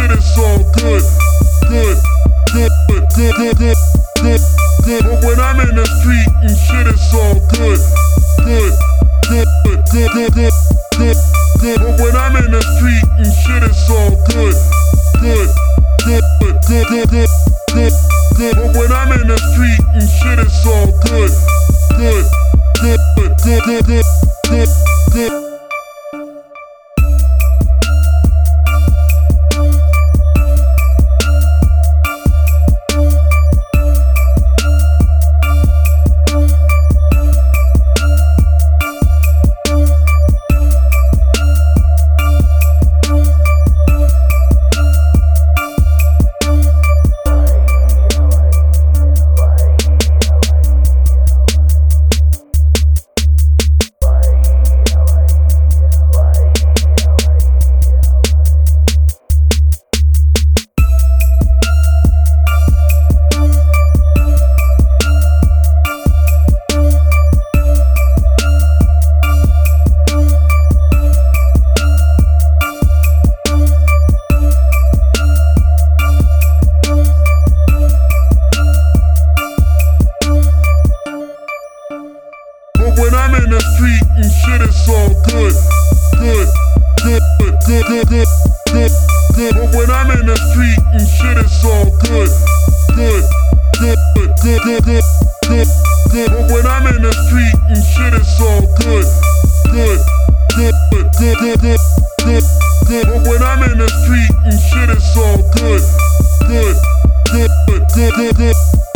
shit, it's all good. Good, good, good, good, good, good, good. But when I'm in the street and shit, it's all good. Good, good, good, good, good, good, good. But when I'm in the street and shit, it's all good. Good, good, good, good, good, good, good. But when I'm in the street and shit, good. Good, good, good, good, good, good, good, good. In the street and shit, it's all good. Good, good, good, good, good, good, good, good. But when I'm in the street and shit, it's all good. Good, good, good, good, good, good, good, good. But when I'm in the street and shit, it's all good. Good, good, good, good, good, good, good, good. But when I'm in the street and shit, it's all good, good, good, good, good, good, good.